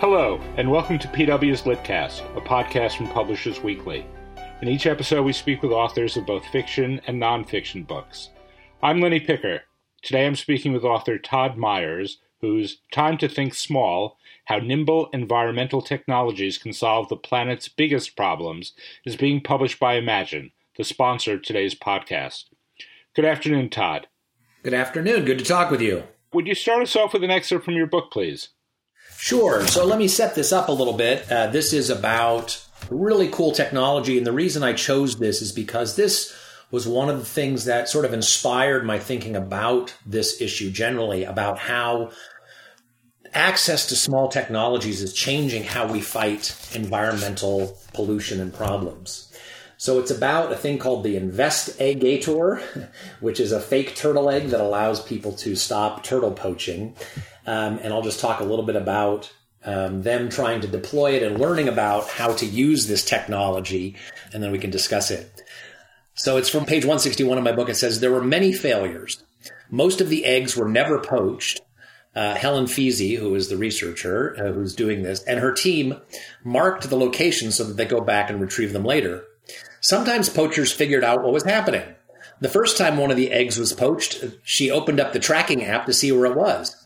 Hello, and welcome to PW's Litcast, a podcast from Publishers Weekly. In each episode, we speak with authors of both fiction and nonfiction books. I'm Lenny Picker. Today I'm speaking with author Todd Myers, whose Time to Think Small How Nimble Environmental Technologies Can Solve the Planet's Biggest Problems is being published by Imagine, the sponsor of today's podcast. Good afternoon, Todd. Good afternoon. Good to talk with you. Would you start us off with an excerpt from your book, please? Sure. So let me set this up a little bit. Uh, this is about really cool technology. And the reason I chose this is because this was one of the things that sort of inspired my thinking about this issue generally, about how access to small technologies is changing how we fight environmental pollution and problems. So it's about a thing called the Investeggator, which is a fake turtle egg that allows people to stop turtle poaching. Um, and I'll just talk a little bit about um, them trying to deploy it and learning about how to use this technology, and then we can discuss it. So it's from page 161 of my book. It says there were many failures. Most of the eggs were never poached. Uh, Helen Pheasey, who is the researcher uh, who's doing this, and her team marked the location so that they go back and retrieve them later. Sometimes poachers figured out what was happening. The first time one of the eggs was poached, she opened up the tracking app to see where it was.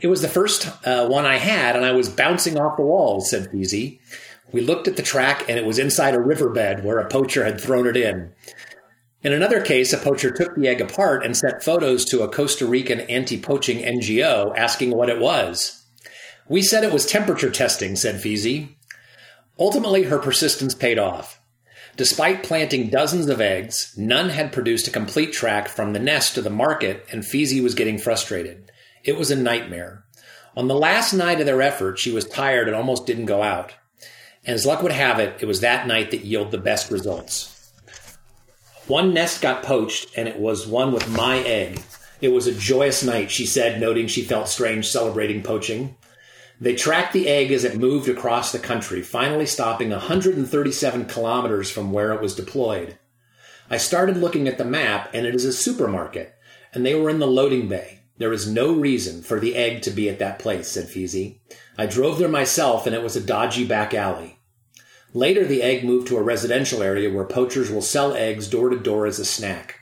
It was the first uh, one I had, and I was bouncing off the walls, said Pheasey. We looked at the track, and it was inside a riverbed where a poacher had thrown it in. In another case, a poacher took the egg apart and sent photos to a Costa Rican anti poaching NGO asking what it was. We said it was temperature testing, said Pheasey. Ultimately, her persistence paid off. Despite planting dozens of eggs, none had produced a complete track from the nest to the market, and Pheasey was getting frustrated. It was a nightmare. On the last night of their effort, she was tired and almost didn't go out. And as luck would have it, it was that night that yielded the best results. One nest got poached, and it was one with my egg. It was a joyous night, she said, noting she felt strange celebrating poaching. They tracked the egg as it moved across the country, finally stopping 137 kilometers from where it was deployed. I started looking at the map, and it is a supermarket, and they were in the loading bay. There is no reason for the egg to be at that place, said Pheasey. I drove there myself, and it was a dodgy back alley. Later, the egg moved to a residential area where poachers will sell eggs door to door as a snack.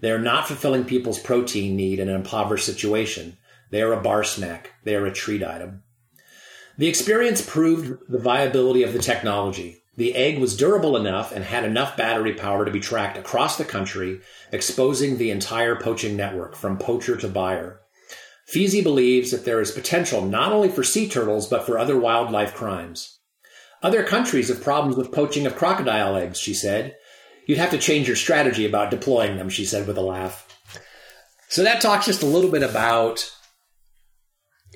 They are not fulfilling people's protein need in an impoverished situation. They are a bar snack. They are a treat item. The experience proved the viability of the technology. The egg was durable enough and had enough battery power to be tracked across the country, exposing the entire poaching network from poacher to buyer. Pheasey believes that there is potential not only for sea turtles, but for other wildlife crimes. Other countries have problems with poaching of crocodile eggs, she said. You'd have to change your strategy about deploying them, she said with a laugh. So that talks just a little bit about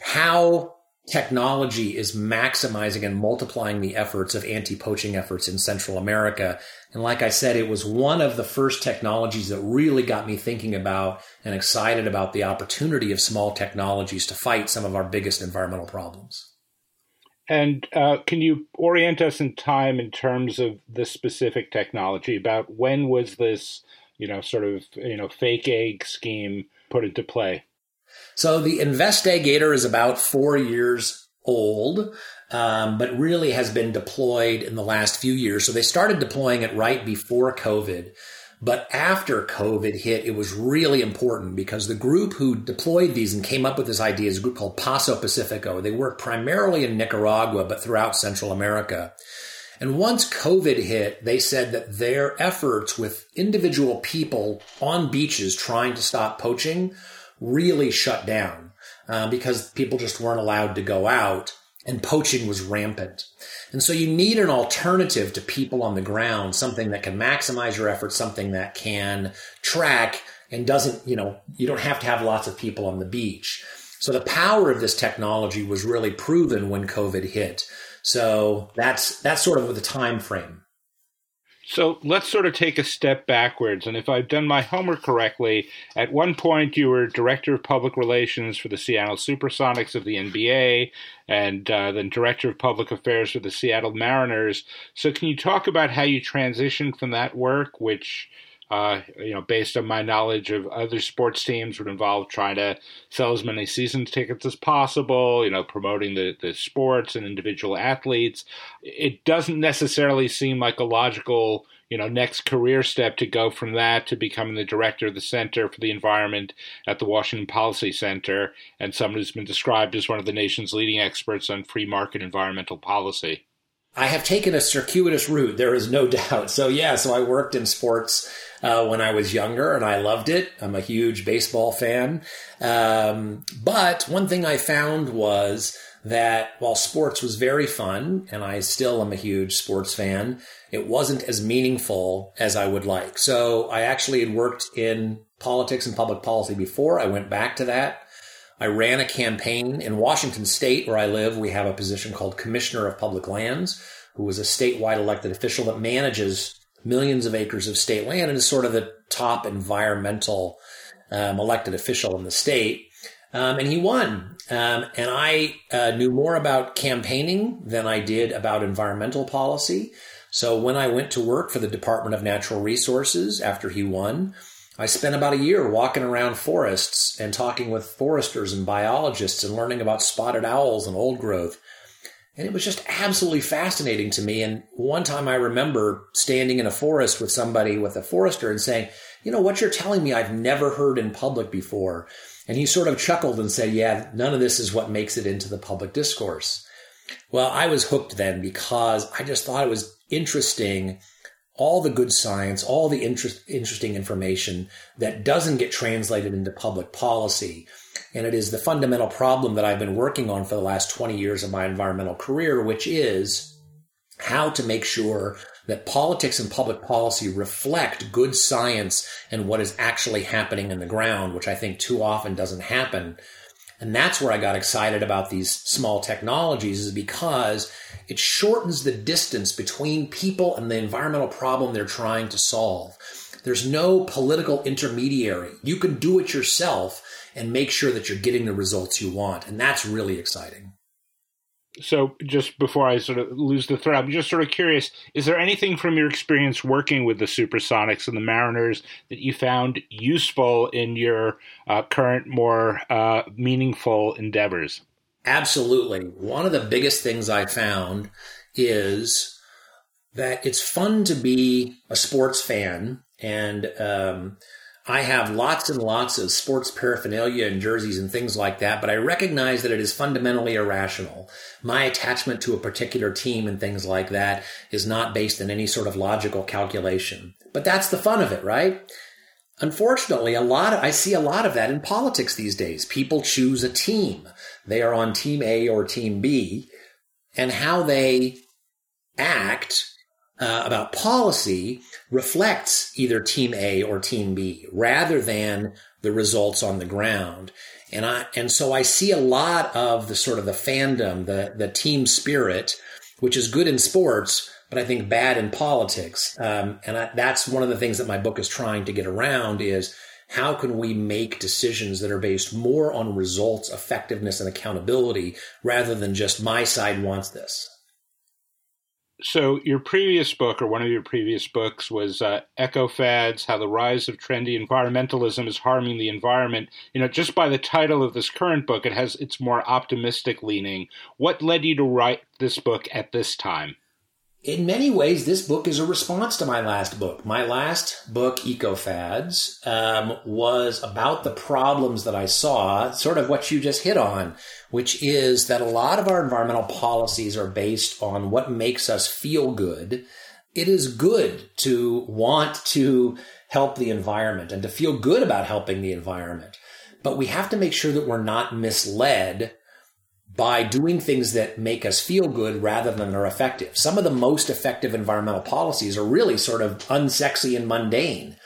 how technology is maximizing and multiplying the efforts of anti-poaching efforts in Central America. And like I said, it was one of the first technologies that really got me thinking about and excited about the opportunity of small technologies to fight some of our biggest environmental problems. And uh, can you orient us in time in terms of the specific technology? About when was this, you know, sort of, you know, fake egg scheme put into play? So the Investeggator is about four years old, um, but really has been deployed in the last few years. So they started deploying it right before COVID. But after COVID hit, it was really important because the group who deployed these and came up with this idea is a group called Paso Pacifico. They work primarily in Nicaragua, but throughout Central America. And once COVID hit, they said that their efforts with individual people on beaches trying to stop poaching really shut down uh, because people just weren't allowed to go out and poaching was rampant. And so you need an alternative to people on the ground, something that can maximize your efforts, something that can track and doesn't, you know, you don't have to have lots of people on the beach. So the power of this technology was really proven when COVID hit. So that's that's sort of the time frame. So let's sort of take a step backwards. And if I've done my homework correctly, at one point you were director of public relations for the Seattle Supersonics of the NBA and uh, then director of public affairs for the Seattle Mariners. So can you talk about how you transitioned from that work, which uh, you know, based on my knowledge of other sports teams, would involve trying to sell as many season tickets as possible, you know, promoting the, the sports and individual athletes. It doesn't necessarily seem like a logical, you know, next career step to go from that to becoming the director of the Center for the Environment at the Washington Policy Center and someone who's been described as one of the nation's leading experts on free market environmental policy. I have taken a circuitous route, there is no doubt. So, yeah, so I worked in sports uh, when I was younger and I loved it. I'm a huge baseball fan. Um, but one thing I found was that while sports was very fun, and I still am a huge sports fan, it wasn't as meaningful as I would like. So I actually had worked in politics and public policy before. I went back to that. I ran a campaign in Washington state where I live. We have a position called Commissioner of Public Lands, who is a statewide elected official that manages millions of acres of state land and is sort of the top environmental um, elected official in the state. Um, and he won. Um, and I uh, knew more about campaigning than I did about environmental policy. So when I went to work for the Department of Natural Resources after he won, I spent about a year walking around forests and talking with foresters and biologists and learning about spotted owls and old growth. And it was just absolutely fascinating to me. And one time I remember standing in a forest with somebody, with a forester, and saying, You know, what you're telling me I've never heard in public before. And he sort of chuckled and said, Yeah, none of this is what makes it into the public discourse. Well, I was hooked then because I just thought it was interesting all the good science, all the interest, interesting information that doesn't get translated into public policy. And it is the fundamental problem that I've been working on for the last 20 years of my environmental career, which is how to make sure that politics and public policy reflect good science and what is actually happening in the ground, which I think too often doesn't happen. And that's where I got excited about these small technologies is because it shortens the distance between people and the environmental problem they're trying to solve. There's no political intermediary. You can do it yourself and make sure that you're getting the results you want. And that's really exciting so just before I sort of lose the thread, I'm just sort of curious: is there anything from your experience working with the Supersonics and the Mariners that you found useful in your uh, current, more uh, meaningful endeavors? Absolutely. One of the biggest things I found is that it's fun to be a sports fan and um, I have lots and lots of sports paraphernalia and jerseys and things like that, but I recognize that it is fundamentally irrational. My attachment to a particular team and things like that is not based in any sort of logical calculation. But that's the fun of it, right? Unfortunately, a lot of, I see a lot of that in politics these days. People choose a team. They are on team A or team B and how they act uh, about policy reflects either team A or team B rather than the results on the ground. And I, and so I see a lot of the sort of the fandom, the, the team spirit, which is good in sports, but I think bad in politics. Um, and I, that's one of the things that my book is trying to get around is how can we make decisions that are based more on results, effectiveness, and accountability rather than just my side wants this? So your previous book or one of your previous books was uh, ecofads how the rise of trendy environmentalism is harming the environment. You know just by the title of this current book it has it's more optimistic leaning. What led you to write this book at this time in many ways, this book is a response to my last book. My last book, EcoFads, um, was about the problems that I saw, sort of what you just hit on, which is that a lot of our environmental policies are based on what makes us feel good. It is good to want to help the environment and to feel good about helping the environment. But we have to make sure that we're not misled by doing things that make us feel good rather than are effective. Some of the most effective environmental policies are really sort of unsexy and mundane.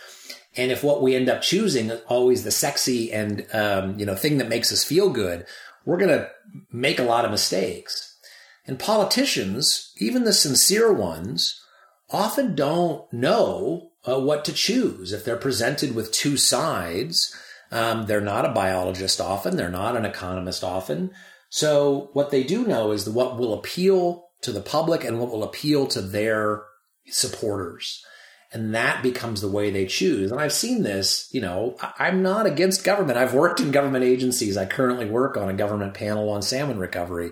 And if what we end up choosing is always the sexy and um, you know thing that makes us feel good, we're going to make a lot of mistakes. And politicians, even the sincere ones, often don't know uh, what to choose. If they're presented with two sides, um, they're not a biologist often, they're not an economist often. So what they do know is what will appeal to the public and what will appeal to their supporters. And that becomes the way they choose. And I've seen this, you know, I'm not against government. I've worked in government agencies. I currently work on a government panel on salmon recovery.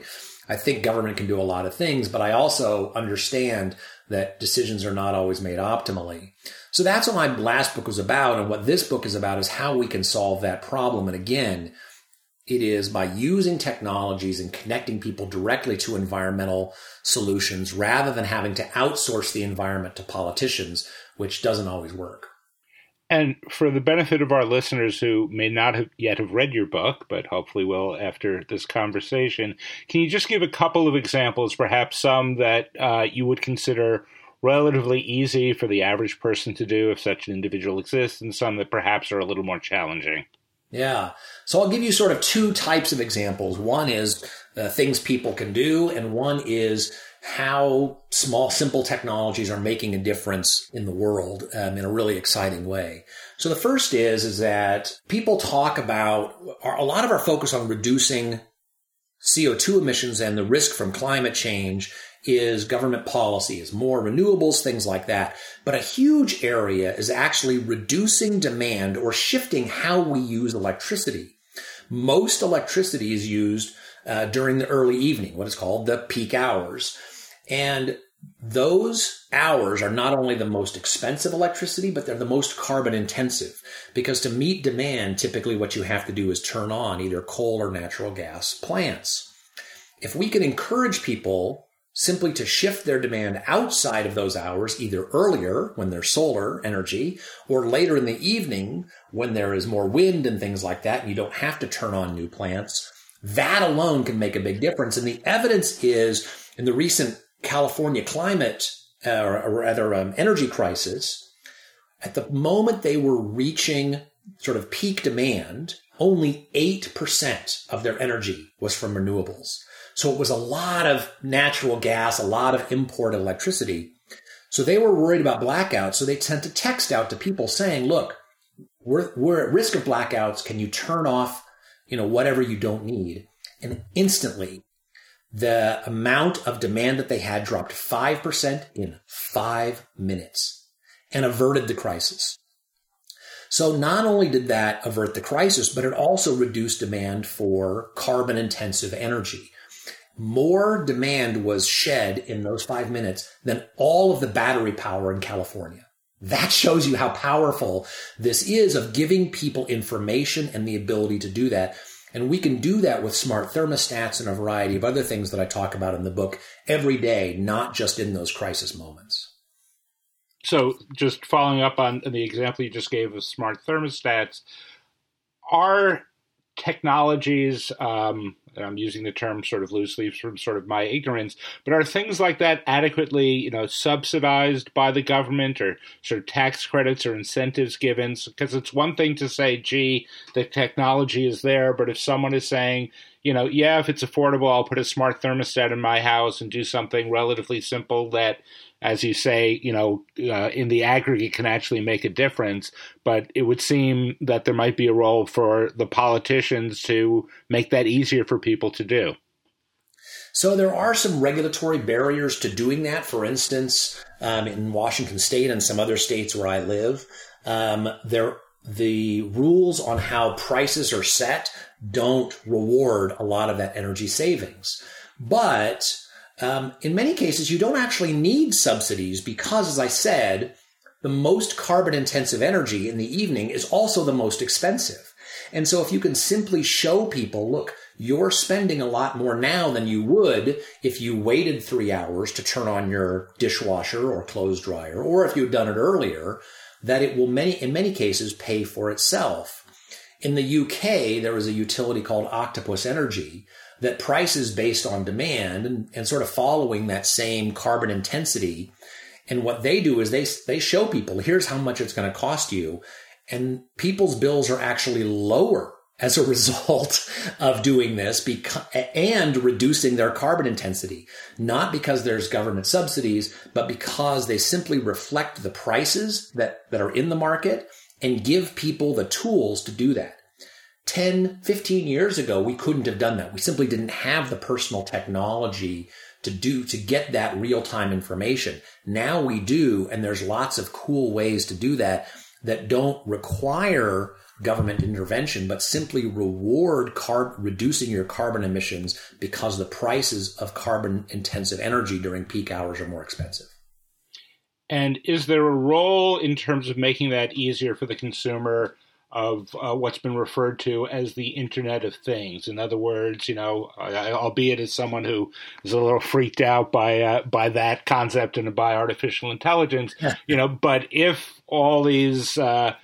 I think government can do a lot of things, but I also understand that decisions are not always made optimally. So that's what my last book was about. And what this book is about is how we can solve that problem. And again, it is by using technologies and connecting people directly to environmental solutions rather than having to outsource the environment to politicians, which doesn't always work. And for the benefit of our listeners who may not have yet have read your book, but hopefully will after this conversation, can you just give a couple of examples, perhaps some that uh, you would consider relatively easy for the average person to do if such an individual exists, and some that perhaps are a little more challenging. Yeah. So I'll give you sort of two types of examples. One is uh, things people can do, and one is how small, simple technologies are making a difference in the world um, in a really exciting way. So the first is is that people talk about a lot of our focus on reducing CO2 emissions and the risk from climate change is government policy, is more renewables, things like that. But a huge area is actually reducing demand or shifting how we use electricity. Most electricity is used uh, during the early evening, what is called the peak hours. And those hours are not only the most expensive electricity, but they're the most carbon intensive because to meet demand, typically what you have to do is turn on either coal or natural gas plants. If we can encourage people simply to shift their demand outside of those hours, either earlier when there's solar energy or later in the evening when there is more wind and things like that, and you don't have to turn on new plants. That alone can make a big difference. And the evidence is in the recent California climate, uh, or rather um, energy crisis, at the moment they were reaching sort of peak demand, only 8% of their energy was from renewables. So it was a lot of natural gas, a lot of imported electricity. So they were worried about blackouts. So they sent a text out to people saying, look, we're, we're at risk of blackouts. Can you turn off, you know, whatever you don't need? And instantly the amount of demand that they had dropped 5% in five minutes and averted the crisis. So not only did that avert the crisis, but it also reduced demand for carbon intensive energy more demand was shed in those five minutes than all of the battery power in California. That shows you how powerful this is of giving people information and the ability to do that. And we can do that with smart thermostats and a variety of other things that I talk about in the book every day, not just in those crisis moments. So, just following up on the example you just gave of smart thermostats, are technologies, um, I'm using the term sort of loosely from sort of my ignorance, but are things like that adequately, you know, subsidized by the government or sort of tax credits or incentives given? Because it's one thing to say, gee, the technology is there, but if someone is saying, you know, yeah, if it's affordable, I'll put a smart thermostat in my house and do something relatively simple that as you say, you know, uh, in the aggregate can actually make a difference. But it would seem that there might be a role for the politicians to make that easier for people to do. So there are some regulatory barriers to doing that. For instance, um, in Washington State and some other states where I live, um, there the rules on how prices are set don't reward a lot of that energy savings. But um, in many cases, you don't actually need subsidies because, as I said, the most carbon intensive energy in the evening is also the most expensive. And so if you can simply show people, look, you're spending a lot more now than you would if you waited three hours to turn on your dishwasher or clothes dryer, or if you had done it earlier, that it will many, in many cases pay for itself. In the UK, there is a utility called Octopus Energy that prices based on demand and, and sort of following that same carbon intensity. And what they do is they, they show people, here's how much it's going to cost you. And people's bills are actually lower as a result of doing this and reducing their carbon intensity. Not because there's government subsidies, but because they simply reflect the prices that, that are in the market and give people the tools to do that. 10, 15 years ago, we couldn't have done that. We simply didn't have the personal technology to do, to get that real time information. Now we do, and there's lots of cool ways to do that that don't require government intervention, but simply reward carb, reducing your carbon emissions because the prices of carbon intensive energy during peak hours are more expensive. And is there a role in terms of making that easier for the consumer of uh, what's been referred to as the Internet of Things? In other words, you know, I, albeit as someone who is a little freaked out by uh, by that concept and by artificial intelligence, you know, but if all these uh,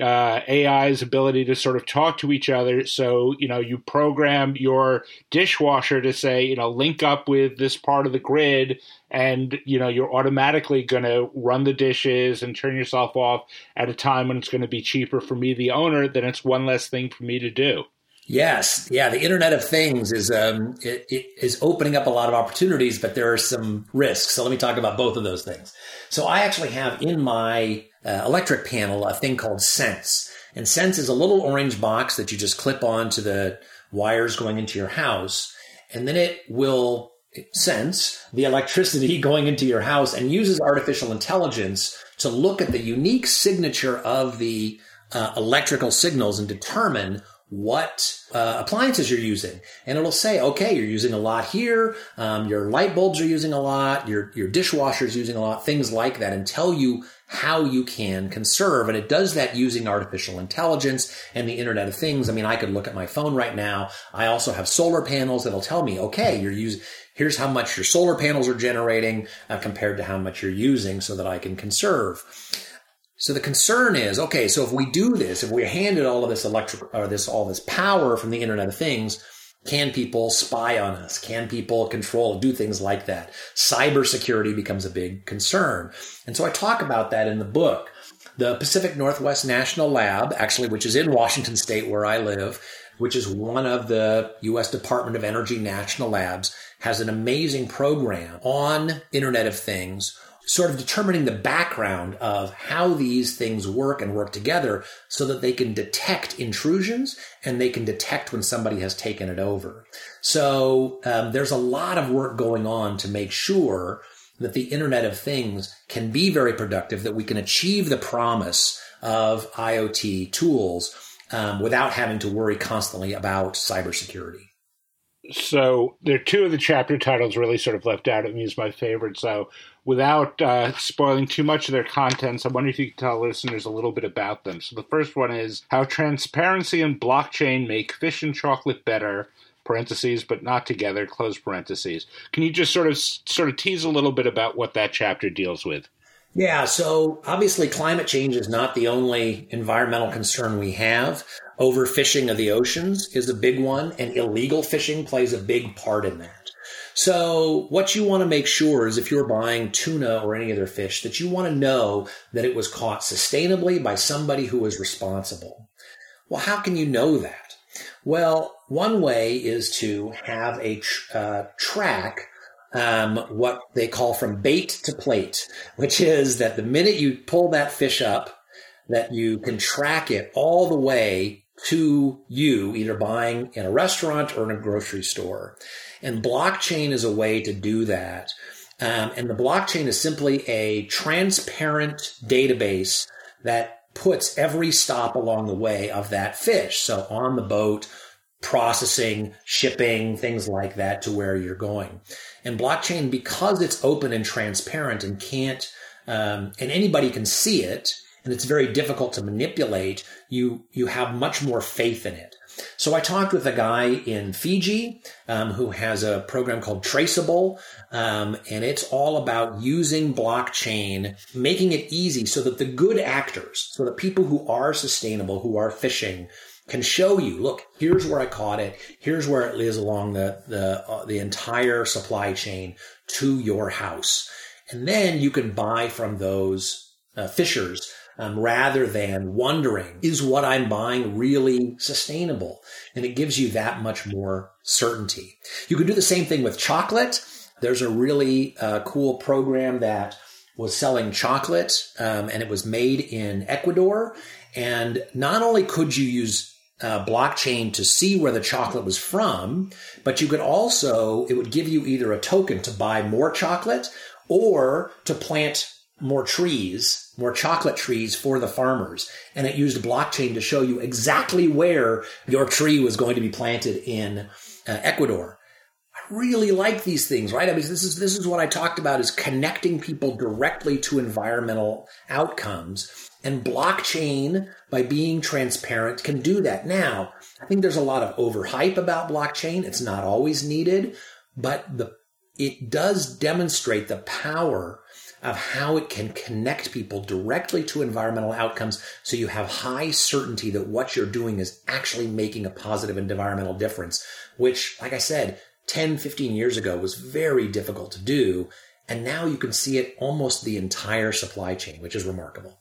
uh, AI's ability to sort of talk to each other. So, you know, you program your dishwasher to say, you know, link up with this part of the grid, and, you know, you're automatically going to run the dishes and turn yourself off at a time when it's going to be cheaper for me, the owner, then it's one less thing for me to do. Yes, yeah. The Internet of Things is um, it, it is opening up a lot of opportunities, but there are some risks. So let me talk about both of those things. So I actually have in my uh, electric panel a thing called Sense, and Sense is a little orange box that you just clip onto the wires going into your house, and then it will sense the electricity going into your house and uses artificial intelligence to look at the unique signature of the uh, electrical signals and determine what uh, appliances you're using. And it'll say okay you're using a lot here um, your light bulbs are using a lot your your dishwasher's using a lot things like that and tell you how you can conserve and it does that using artificial intelligence and the internet of things. I mean i could look at my phone right now. I also have solar panels that'll tell me okay you're using here's how much your solar panels are generating uh, compared to how much you're using so that i can conserve. So the concern is, okay, so if we do this, if we're handed all of this electric or this all this power from the Internet of Things, can people spy on us? Can people control, do things like that? Cybersecurity becomes a big concern. And so I talk about that in the book. The Pacific Northwest National Lab, actually, which is in Washington State where I live, which is one of the U.S. Department of Energy national labs, has an amazing program on Internet of Things sort of determining the background of how these things work and work together so that they can detect intrusions and they can detect when somebody has taken it over. So um, there's a lot of work going on to make sure that the Internet of Things can be very productive, that we can achieve the promise of IoT tools um, without having to worry constantly about cybersecurity so there are two of the chapter titles really sort of left out of me my favorite. So without uh, spoiling too much of their contents, I wonder if you could tell listeners a little bit about them. So the first one is how transparency and blockchain make fish and chocolate better. Parentheses, but not together. Close parentheses. Can you just sort of sort of tease a little bit about what that chapter deals with? Yeah, so obviously climate change is not the only environmental concern we have. Overfishing of the oceans is a big one, and illegal fishing plays a big part in that. So, what you want to make sure is if you're buying tuna or any other fish, that you want to know that it was caught sustainably by somebody who was responsible. Well, how can you know that? Well, one way is to have a uh, track um, what they call from bait to plate, which is that the minute you pull that fish up, that you can track it all the way to you, either buying in a restaurant or in a grocery store. And blockchain is a way to do that. Um, and the blockchain is simply a transparent database that puts every stop along the way of that fish. So on the boat, processing, shipping, things like that to where you're going. And blockchain, because it's open and transparent and can't, um, and anybody can see it, and it's very difficult to manipulate, you, you have much more faith in it. So I talked with a guy in Fiji um, who has a program called TraSeable, um, and it's all about using blockchain, making it easy so that the good actors, so that people who are sustainable, who are fishing, can show you, look, here's where I caught it. Here's where it is along the, the, uh, the entire supply chain to your house. And then you can buy from those uh, fishers um, rather than wondering, is what I'm buying really sustainable? And it gives you that much more certainty. You can do the same thing with chocolate. There's a really uh, cool program that was selling chocolate um, and it was made in Ecuador. And not only could you use uh, blockchain to see where the chocolate was from, but you could also, it would give you either a token to buy more chocolate or to plant more trees, more chocolate trees for the farmers. And it used blockchain to show you exactly where your tree was going to be planted in uh, Ecuador. I really like these things, right? I mean, this is, this is what I talked about is connecting people directly to environmental outcomes and blockchain, by being transparent, can do that. Now, I think there's a lot of overhype about blockchain. It's not always needed, but the, it does demonstrate the power of how it can connect people directly to environmental outcomes so you have high certainty that what you're doing is actually making a positive environmental difference, which, like I said, 10, 15 years ago was very difficult to do. And now you can see it almost the entire supply chain, which is remarkable.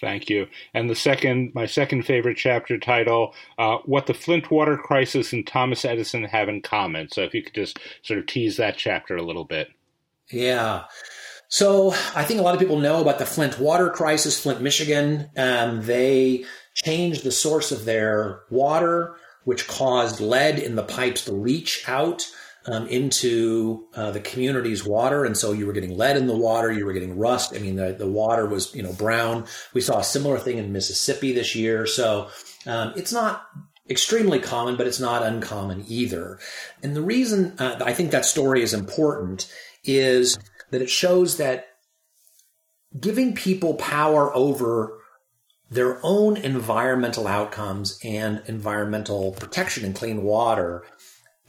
Thank you. And the second, my second favorite chapter title, uh, What the Flint Water Crisis and Thomas Edison Have in Common. So if you could just sort of tease that chapter a little bit. Yeah. So I think a lot of people know about the Flint water crisis, Flint, Michigan. Um, they changed the source of their water, which caused lead in the pipes to leach out um, into uh, the community's water, and so you were getting lead in the water, you were getting rust. I mean, the, the water was you know brown. We saw a similar thing in Mississippi this year, so um, it's not extremely common, but it's not uncommon either. And the reason uh, I think that story is important is that it shows that giving people power over their own environmental outcomes and environmental protection and clean water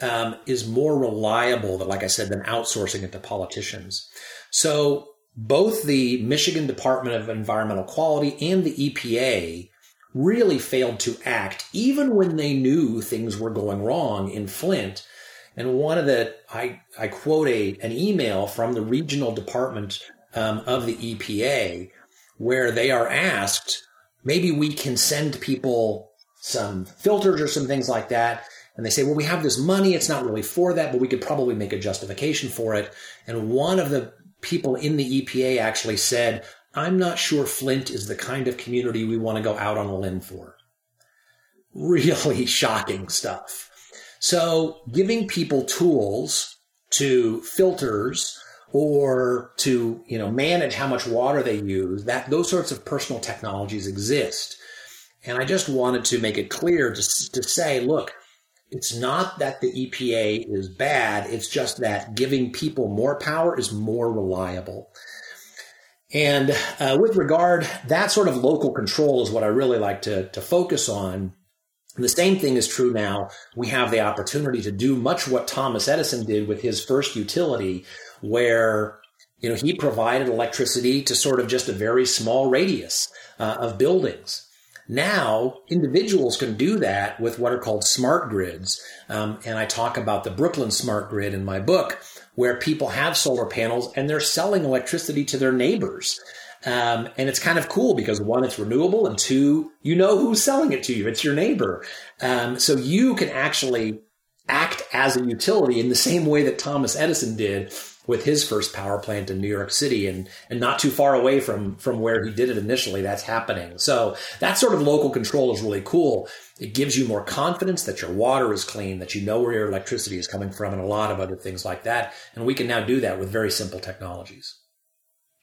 um, is more reliable, than, like I said, than outsourcing it to politicians. So both the Michigan Department of Environmental Quality and the EPA really failed to act, even when they knew things were going wrong in Flint. And one of the, I, I quote a, an email from the regional department um, of the EPA where they are asked, maybe we can send people some filters or some things like that and they say, well, we have this money. It's not really for that, but we could probably make a justification for it. And one of the people in the EPA actually said, I'm not sure Flint is the kind of community we want to go out on a limb for. Really shocking stuff. So giving people tools to filters or to, you know, manage how much water they use, that those sorts of personal technologies exist. And I just wanted to make it clear to, to say, look, it's not that the EPA is bad, it's just that giving people more power is more reliable. And uh, with regard, that sort of local control is what I really like to, to focus on. The same thing is true now. We have the opportunity to do much what Thomas Edison did with his first utility, where you know he provided electricity to sort of just a very small radius uh, of buildings. Now, individuals can do that with what are called smart grids. Um, and I talk about the Brooklyn smart grid in my book, where people have solar panels and they're selling electricity to their neighbors. Um, and it's kind of cool because one, it's renewable, and two, you know who's selling it to you. It's your neighbor. Um, so you can actually act as a utility in the same way that Thomas Edison did with his first power plant in New York City and, and not too far away from, from where he did it initially. That's happening. So that sort of local control is really cool. It gives you more confidence that your water is clean, that you know where your electricity is coming from and a lot of other things like that. And we can now do that with very simple technologies.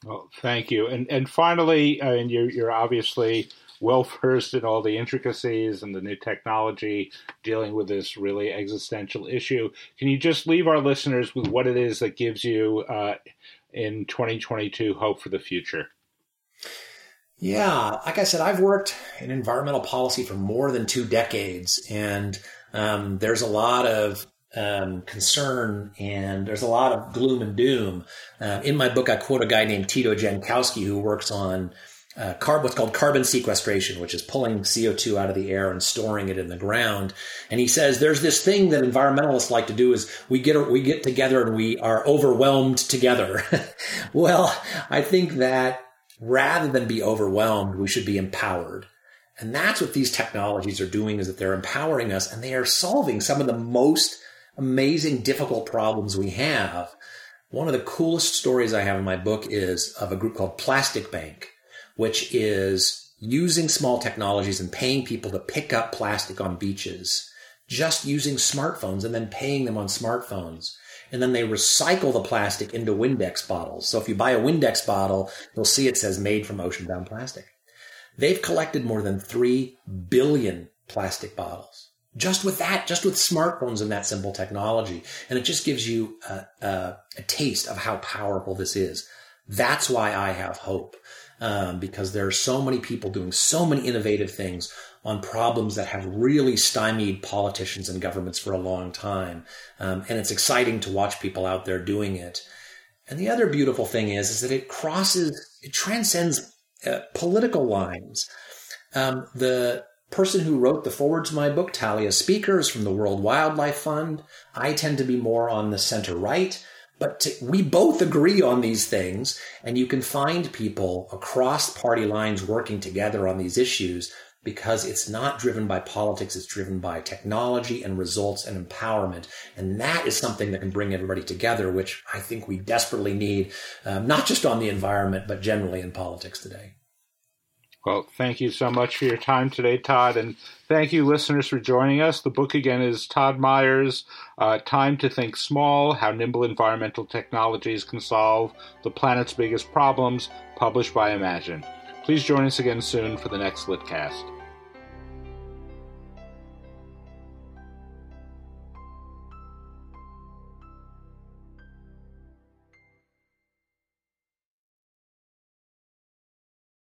Well, thank you. And, and finally, uh, and you're, you're obviously well versed in all the intricacies and the new technology dealing with this really existential issue. Can you just leave our listeners with what it is that gives you uh, in 2022 hope for the future? Yeah, like I said, I've worked in environmental policy for more than two decades, and um, there's a lot of um, concern and there's a lot of gloom and doom. Uh, in my book, I quote a guy named Tito Jankowski who works on uh, carb, what's called carbon sequestration, which is pulling CO2 out of the air and storing it in the ground. And he says there's this thing that environmentalists like to do is we get we get together and we are overwhelmed together. well, I think that rather than be overwhelmed, we should be empowered. And that's what these technologies are doing is that they're empowering us and they are solving some of the most amazing, difficult problems we have. One of the coolest stories I have in my book is of a group called Plastic Bank which is using small technologies and paying people to pick up plastic on beaches, just using smartphones and then paying them on smartphones. And then they recycle the plastic into Windex bottles. So if you buy a Windex bottle, you'll see it says made from ocean bound plastic. They've collected more than 3 billion plastic bottles. Just with that, just with smartphones and that simple technology. And it just gives you a, a, a taste of how powerful this is. That's why I have hope. Um, because there are so many people doing so many innovative things on problems that have really stymied politicians and governments for a long time. Um, and it's exciting to watch people out there doing it. And the other beautiful thing is, is that it crosses, it transcends uh, political lines. Um, the person who wrote the forward to my book, Talia Speaker, is from the World Wildlife Fund. I tend to be more on the center right. But to, we both agree on these things, and you can find people across party lines working together on these issues because it's not driven by politics, it's driven by technology and results and empowerment. And that is something that can bring everybody together, which I think we desperately need, um, not just on the environment, but generally in politics today. Well, thank you so much for your time today, Todd, and thank you, listeners, for joining us. The book again is Todd Myers' uh, Time to Think Small How Nimble Environmental Technologies Can Solve the Planet's Biggest Problems, published by Imagine. Please join us again soon for the next Litcast.